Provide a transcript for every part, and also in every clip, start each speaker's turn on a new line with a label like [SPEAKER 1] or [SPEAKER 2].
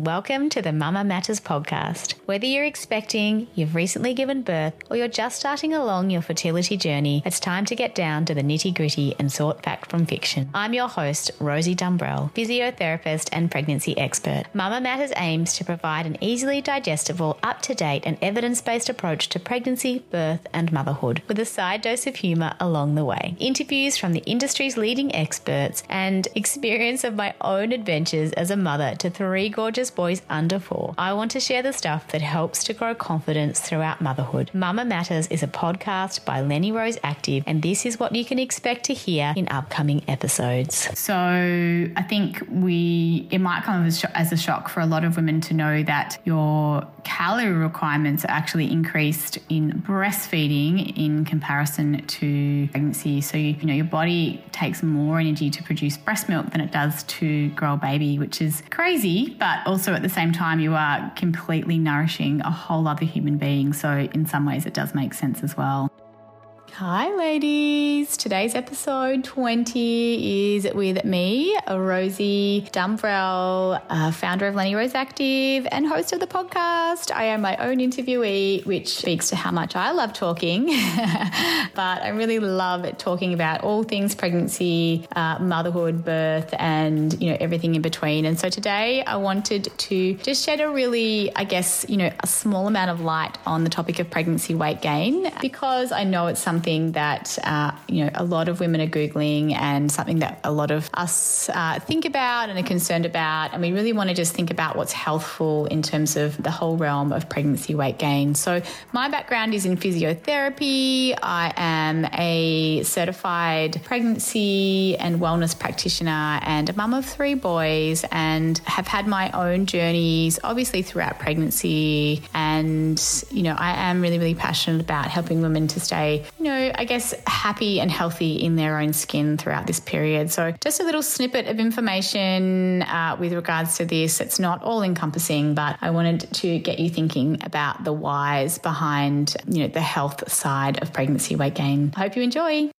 [SPEAKER 1] Welcome to the Mama Matters podcast. Whether you're expecting, you've recently given birth, or you're just starting along your fertility journey, it's time to get down to the nitty gritty and sort fact from fiction. I'm your host, Rosie Dumbrell, physiotherapist and pregnancy expert. Mama Matters aims to provide an easily digestible, up to date, and evidence based approach to pregnancy, birth, and motherhood, with a side dose of humour along the way. Interviews from the industry's leading experts and experience of my own adventures as a mother to three gorgeous boys under four. I want to share the stuff that helps to grow confidence throughout motherhood. Mama Matters is a podcast by Lenny Rose Active, and this is what you can expect to hear in upcoming episodes.
[SPEAKER 2] So I think we it might come as, as a shock for a lot of women to know that your calorie requirements are actually increased in breastfeeding in comparison to pregnancy. So you, you know your body takes more energy to produce breast milk than it does to grow a baby, which is crazy, but also at the same time, you are completely nourishing a whole other human being. So, in some ways, it does make sense as well. Hi, ladies. Today's episode 20 is with me, Rosie Dumbrell, uh, founder of Lenny Rose Active and host of the podcast. I am my own interviewee, which speaks to how much I love talking. but I really love talking about all things pregnancy, uh, motherhood, birth, and you know everything in between. And so today I wanted to just shed a really, I guess, you know, a small amount of light on the topic of pregnancy weight gain because I know it's something something that uh, you know a lot of women are googling and something that a lot of us uh, think about and are concerned about, and we really want to just think about what's healthful in terms of the whole realm of pregnancy weight gain. So my background is in physiotherapy. I am a certified pregnancy and wellness practitioner and a mum of three boys, and have had my own journeys, obviously throughout pregnancy. And you know, I am really, really passionate about helping women to stay, you know know, I guess, happy and healthy in their own skin throughout this period. So, just a little snippet of information uh, with regards to this. It's not all encompassing, but I wanted to get you thinking about the whys behind, you know, the health side of pregnancy weight gain. I hope you enjoy.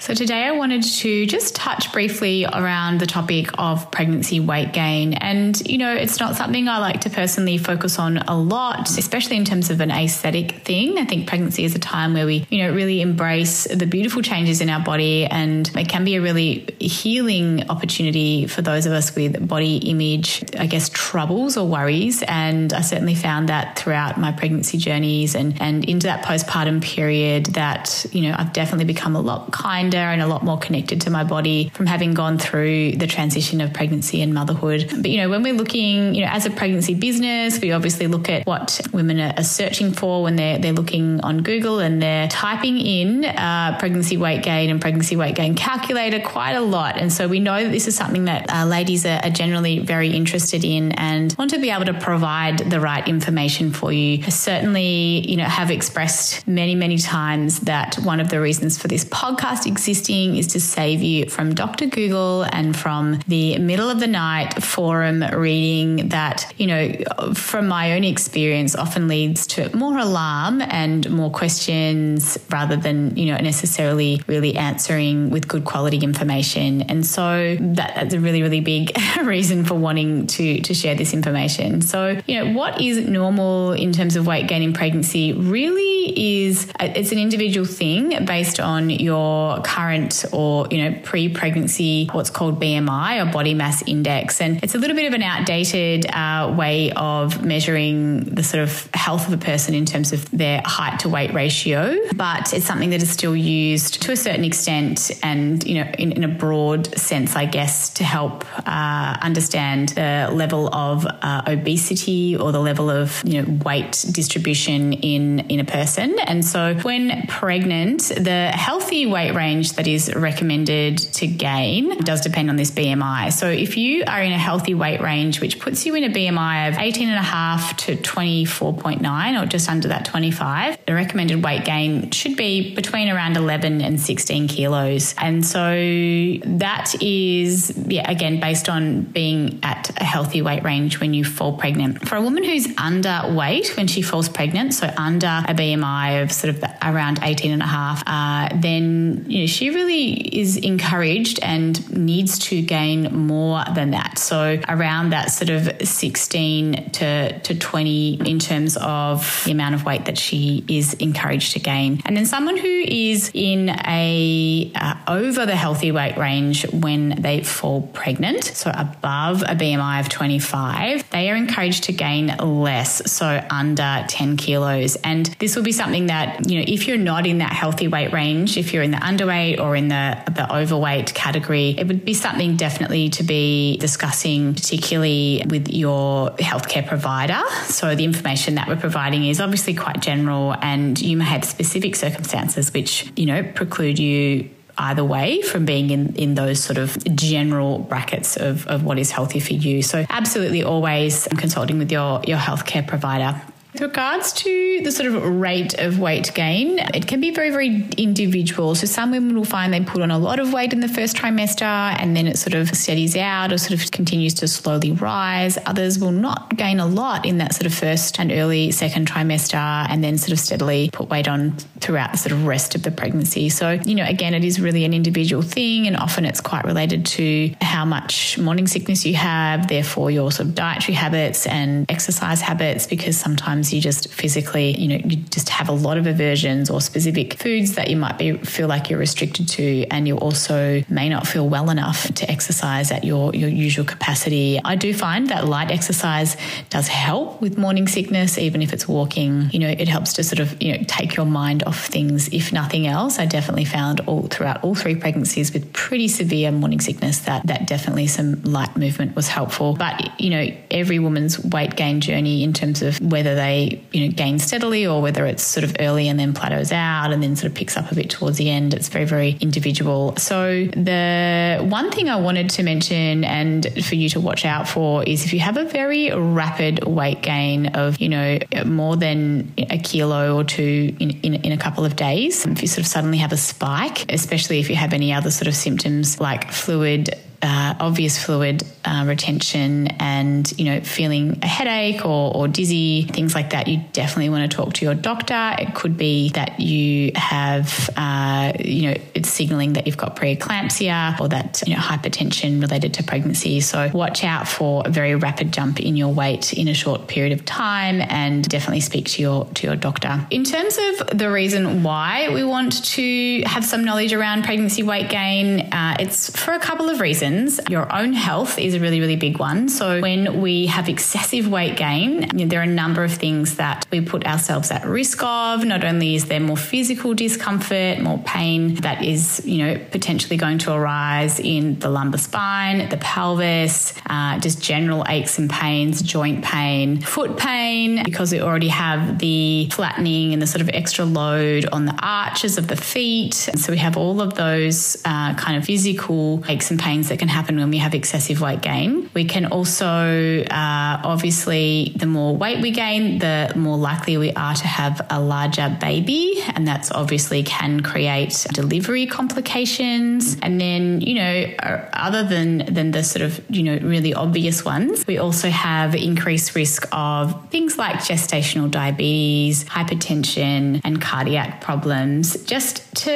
[SPEAKER 2] So, today I wanted to just touch briefly around the topic of pregnancy weight gain. And, you know, it's not something I like to personally focus on a lot, especially in terms of an aesthetic thing. I think pregnancy is a time where we, you know, really embrace the beautiful changes in our body. And it can be a really healing opportunity for those of us with body image, I guess, troubles or worries. And I certainly found that throughout my pregnancy journeys and, and into that postpartum period that, you know, I've definitely become a lot kinder kinder and a lot more connected to my body from having gone through the transition of pregnancy and motherhood. But, you know, when we're looking, you know, as a pregnancy business, we obviously look at what women are searching for when they're, they're looking on Google and they're typing in uh, pregnancy weight gain and pregnancy weight gain calculator quite a lot. And so we know that this is something that uh, ladies are, are generally very interested in and want to be able to provide the right information for you. I certainly, you know, have expressed many, many times that one of the reasons for this podcast existing is to save you from Dr. Google and from the middle of the night forum reading that, you know, from my own experience often leads to more alarm and more questions rather than, you know, necessarily really answering with good quality information. And so that, that's a really, really big reason for wanting to, to share this information. So, you know, what is normal in terms of weight gain in pregnancy really is uh, it's an individual thing based on your current or, you know, pre pregnancy, what's called BMI or body mass index. And it's a little bit of an outdated uh, way of measuring the sort of health of a person in terms of their height to weight ratio. But it's something that is still used to a certain extent and, you know, in, in a broad sense, I guess, to help uh, understand the level of uh, obesity or the level of, you know, weight distribution in, in a person. And so when pregnant, the healthy weight range range that is recommended to gain does depend on this BMI. So if you are in a healthy weight range, which puts you in a BMI of 18.5 to 24.9 or just under that 25, the recommended weight gain should be between around 11 and 16 kilos. And so that is, yeah, again, based on being at a healthy weight range when you fall pregnant. For a woman who's underweight when she falls pregnant, so under a BMI of sort of around 18 and a half, uh, then you know, she really is encouraged and needs to gain more than that. So around that sort of 16 to, to 20 in terms of the amount of weight that she is encouraged to gain. And then someone who is in a uh, over the healthy weight range when they fall pregnant, so above a BMI of 25, they are encouraged to gain less, so under 10 kilos. And this will be something that, you know, if you're not in that healthy weight range, if you're in the underweight or in the, the overweight category, it would be something definitely to be discussing, particularly with your healthcare provider. So the information that we're providing is obviously quite general and you may have specific circumstances which, you know, preclude you either way from being in, in those sort of general brackets of, of what is healthy for you. So absolutely always consulting with your, your healthcare provider. With regards to the sort of rate of weight gain, it can be very, very individual. So some women will find they put on a lot of weight in the first trimester and then it sort of steadies out or sort of continues to slowly rise. Others will not gain a lot in that sort of first and early second trimester and then sort of steadily put weight on throughout the sort of rest of the pregnancy. So, you know, again, it is really an individual thing and often it's quite related to how much morning sickness you have, therefore your sort of dietary habits and exercise habits, because sometimes sometimes you just physically, you know, you just have a lot of aversions or specific foods that you might be feel like you're restricted to, and you also may not feel well enough to exercise at your your usual capacity. I do find that light exercise does help with morning sickness, even if it's walking. You know, it helps to sort of you know take your mind off things. If nothing else, I definitely found all throughout all three pregnancies with pretty severe morning sickness that that definitely some light movement was helpful. But you know, every woman's weight gain journey in terms of whether they they you know gain steadily or whether it's sort of early and then plateaus out and then sort of picks up a bit towards the end. It's very very individual. So the one thing I wanted to mention and for you to watch out for is if you have a very rapid weight gain of you know more than a kilo or two in, in, in a couple of days, if you sort of suddenly have a spike, especially if you have any other sort of symptoms like fluid uh, obvious fluid uh, retention and you know feeling a headache or, or dizzy things like that you definitely want to talk to your doctor. It could be that you have uh, you know it's signaling that you've got preeclampsia or that you know hypertension related to pregnancy. So watch out for a very rapid jump in your weight in a short period of time and definitely speak to your to your doctor. In terms of the reason why we want to have some knowledge around pregnancy weight gain uh, it's for a couple of reasons reasons. Your own health is a really, really big one. So when we have excessive weight gain, you know, there are a number of things that we put ourselves at risk of. Not only is there more physical discomfort, more pain that is, you know, potentially going to arise in the lumbar spine, the pelvis, uh, just general aches and pains, joint pain, foot pain, because we already have the flattening and the sort of extra load on the arches of the feet. So we have all of those uh, kind of physical aches and pains that can happen when we have excessive weight gain. We can also, uh, obviously, the more weight we gain, the more likely we are to have a larger baby. And that's obviously can create delivery complications. And then, you know, uh, other than, than the sort of, you know, really obvious ones, we also have increased risk of things like gestational diabetes, hypertension, and cardiac problems, just to,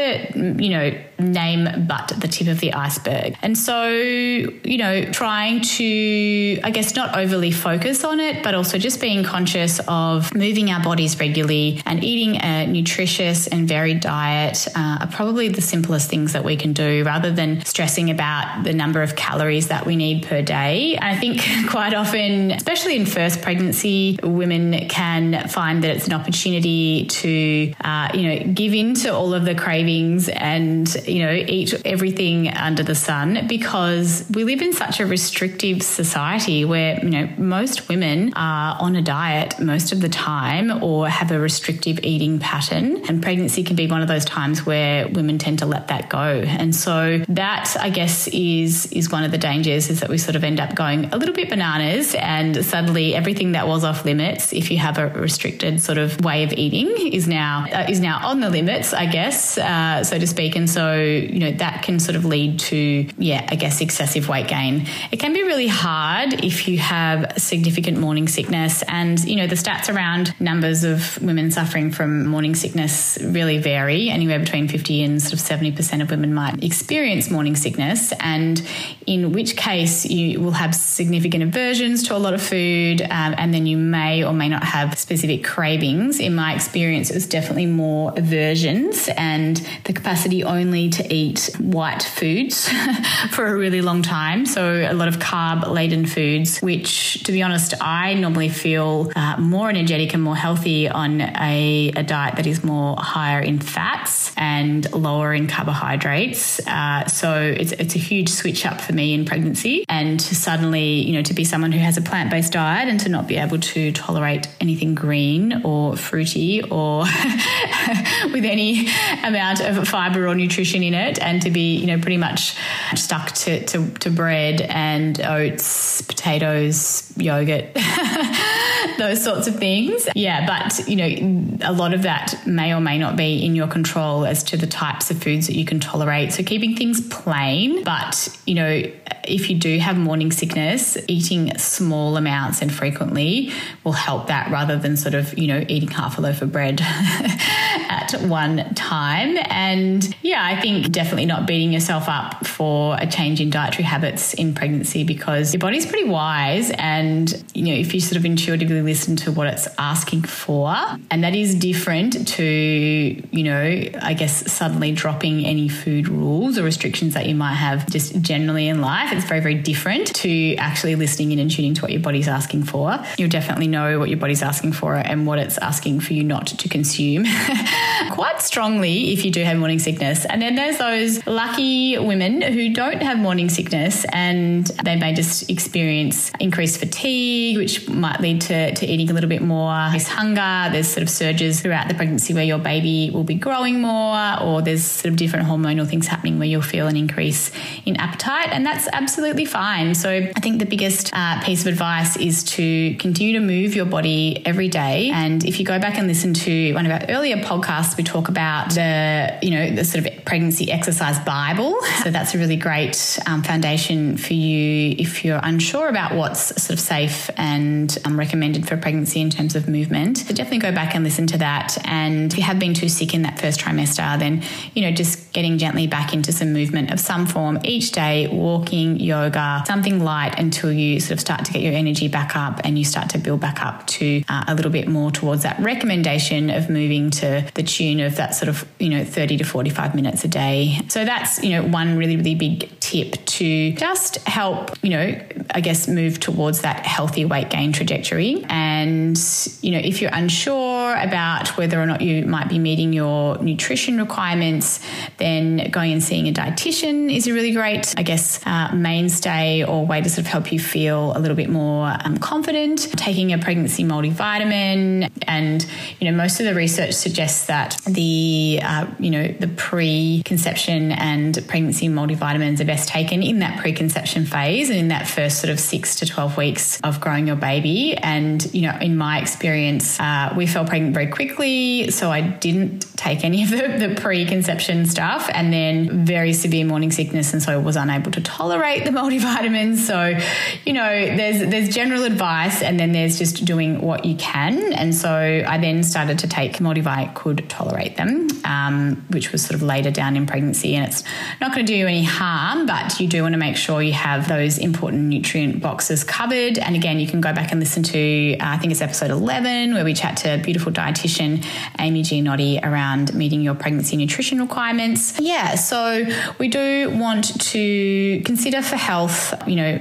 [SPEAKER 2] you know, name but the tip of the iceberg. And so, you know, trying to, I guess, not overly focus on it, but also just being conscious of moving our bodies regularly and eating a nutritious and varied diet uh, are probably the simplest things that we can do rather than stressing about the number of calories that we need per day. I think quite often, especially in first pregnancy, women can find that it's an opportunity to, uh, you know, give in to all of the cravings and you know, eat everything under the sun because we live in such a restrictive society where, you know, most women are on a diet most of the time or have a restrictive eating pattern. And pregnancy can be one of those times where women tend to let that go. And so that, I guess, is is one of the dangers is that we sort of end up going a little bit bananas and suddenly everything that was off limits, if you have a restricted sort of way of eating, is now uh, is now on the limits, I guess, uh, so to speak. And so you know, that can sort of lead to, yeah, I guess excessive weight gain. It can be really hard if you have significant morning sickness. And, you know, the stats around numbers of women suffering from morning sickness really vary. Anywhere between 50 and sort of 70% of women might experience morning sickness. And in which case you will have significant aversions to a lot of food. Um, and then you may or may not have specific cravings. In my experience, it was definitely more aversions and the capacity only to eat white foods for a really long time. So, a lot of carb laden foods, which, to be honest, I normally feel uh, more energetic and more healthy on a, a, diet that is more higher in fats and lower in carbohydrates. Uh, so, it's, it's a huge switch up for me in pregnancy. And to suddenly, you know, to be someone who has a plant based diet and to not be able to tolerate anything green or fruity or with any amount of fiber or nutrition in it and to be, you know, pretty much stuck to, to, to bread and oats, potatoes, yogurt, those sorts of things. Yeah, but, you know, a lot of that may or may not be in your control as to the types of foods that you can tolerate. So keeping things plain, but, you know, if you do have morning sickness, eating small amounts and frequently will help that rather than sort of, you know, eating half a loaf of bread at one time. And yeah, I think definitely not beating yourself up for a change in dietary habits in pregnancy because your body's pretty wise. And, you know, if you sort of intuitively listen to what it's asking for, and that is different to, you know, I guess suddenly dropping any food rules or restrictions that you might have just generally in life. It's very, very different to actually listening in and tuning to what your body's asking for. You'll definitely know what your body's asking for and what it's asking for you not to consume quite strongly if you do have morning sickness. And then there's those lucky women who don't have morning sickness and they may just experience increased fatigue, which might lead to, to eating a little bit more, there's hunger, there's sort of surges throughout the pregnancy where your baby will be growing more, or there's sort of different hormonal things happening where you'll feel an increase in appetite. And that's absolutely fine. So I think the biggest uh, piece of advice is to continue to move your body every day. And if you go back and listen to one of our earlier podcasts, we talk about the, you know, the sort of pregnancy exercise Bible. So that's a really great um, foundation for you if you're unsure about what's sort of safe and um, recommended for pregnancy in terms of movement. So definitely go back and listen to that. And if you have been too sick in that first trimester, then, you know, just getting gently back into some movement of some form each day, walking, yoga, something light until you sort of start to get your energy back up and you start to build back up to uh, a little bit more towards that recommendation of moving to the tune of that sort of, you know, 30 to 45 minutes a day. So that's, you know, one really, really big tip to just help, you know, I guess move towards that healthy weight gain trajectory. And, you know, if you're unsure about whether or not you might be meeting your nutrition requirements, then going and seeing a dietitian is a really great, I guess, uh, mainstay or way to sort of help you feel a little bit more um, confident. Taking a pregnancy multivitamin, and you know, most of the research suggests that the uh, you know the pre-conception and pregnancy multivitamins are best taken in that preconception phase and in that first sort of six to twelve weeks of growing your baby. And you know, in my experience, uh, we fell pregnant very quickly, so I didn't take any of the, the pre-conception stuff, and then very severe morning sickness, and so I was unable to tolerate the multivitamins. So, you know, there's there's general advice, and then there's just doing what you can. And so I then started to take multivite could tolerate them, um, which was sort of later down in pregnancy, and it's not going to do you any harm, but you do want to make sure you have those important nutrient boxes covered. And again, you can go back and listen to uh, I think it's episode 11 where we chat to beautiful dietitian Amy Gianotti around meeting your pregnancy nutrition requirements. Yeah, so we do want to consider for health, you know,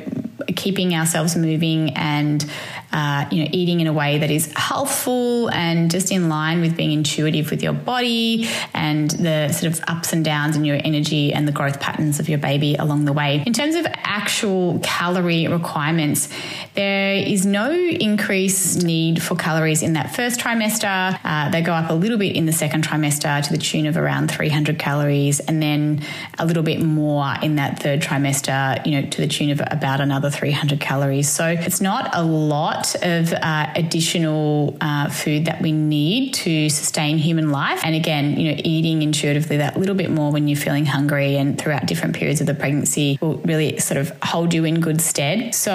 [SPEAKER 2] keeping ourselves moving and uh, you know eating in a way that is healthful and just in line with being intuitive with your body and the sort of ups and downs in your energy and the growth patterns of your baby along the way. In terms of actual calorie requirements, there is no increased need for calories in that first trimester. Uh, they go up a little bit in the second trimester to the tune of around 300 calories, and then a little bit more in that third trimester, you know, to the tune of about another 300 calories. So it's not a lot lot of uh, additional uh, food that we need to sustain human life. And again, you know, eating intuitively that little bit more when you're feeling hungry and throughout different periods of the pregnancy will really sort of hold you in good stead. So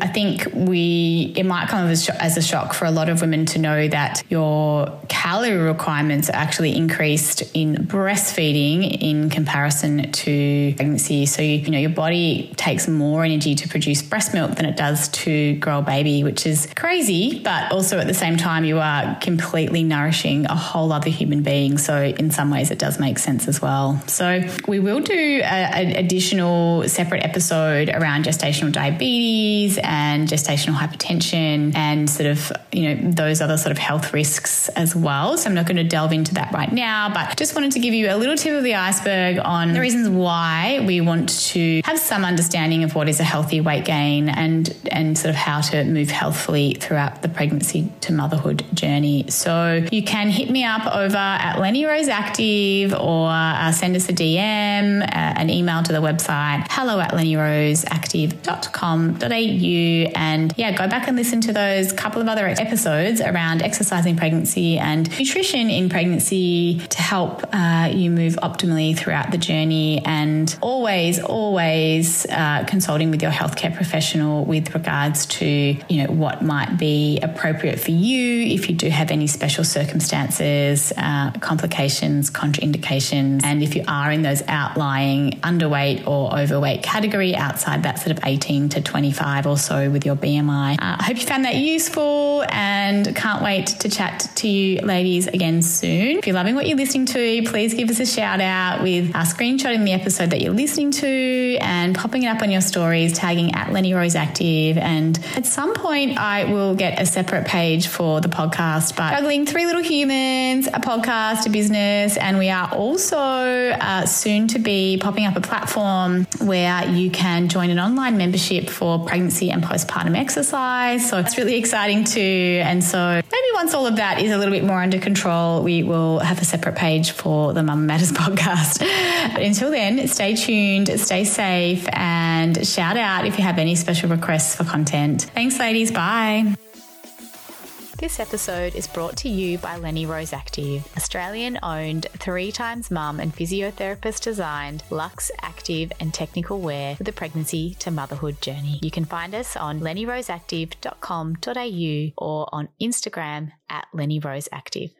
[SPEAKER 2] I think we, it might come as, as a shock for a lot of women to know that your calorie requirements are actually increased in breastfeeding in comparison to pregnancy. So, you, you know, your body takes more energy to produce breast milk than it does to grow a baby, which is crazy. But also at the same time, you are completely nourishing a whole other human being. So, in some ways, it does make sense as well. So, we will do an additional separate episode around gestational diabetes and gestational hypertension and sort of, you know, those other sort of health risks as well. So, I'm not going to delve into that right now, but just wanted to give you a little tip of the iceberg on the reasons why we want to have some understanding of what is a healthy weight gain and and sort of how to move healthfully throughout the pregnancy to motherhood journey. So you can hit me up over at Lenny Rose Active or uh, send us a DM, uh, an email to the website hello at lennyroseactive.com.au and yeah, go back and listen to those couple of other episodes around exercising pregnancy and nutrition in pregnancy to help uh, you move optimally throughout the journey and always, always uh, consulting with your healthcare professional with regards to you know what might be appropriate for you if you do have any special circumstances, uh, complications, contraindications, and if you are in those outlying underweight or overweight category outside that sort of 18 to 25 or so with your BMI. Uh, I hope you found that useful and can't wait to chat to you ladies again soon. If you're loving what you're listening to, please give us a shout out with uh, screenshotting the episode that you're listening to and popping it up on your stories, tagging at Lenny Rose Active. And at some point, I will get a separate page for the podcast. But juggling three little humans, a podcast, a business, and we are also uh, soon to be popping up a platform where you can join an online membership for pregnancy and postpartum exercise. So it's really exciting too. And so maybe once all of that is a little bit more under control, we will have a separate page for the Mama Matters podcast. But until then, stay tuned, stay safe, and shout out if you have any special requests for content. Thanks, ladies. Bye.
[SPEAKER 1] This episode is brought to you by Lenny Rose Active, Australian owned, three times mum and physiotherapist designed luxe, active, and technical wear for the pregnancy to motherhood journey. You can find us on lennyroseactive.com.au or on Instagram at Lenny Rose Active.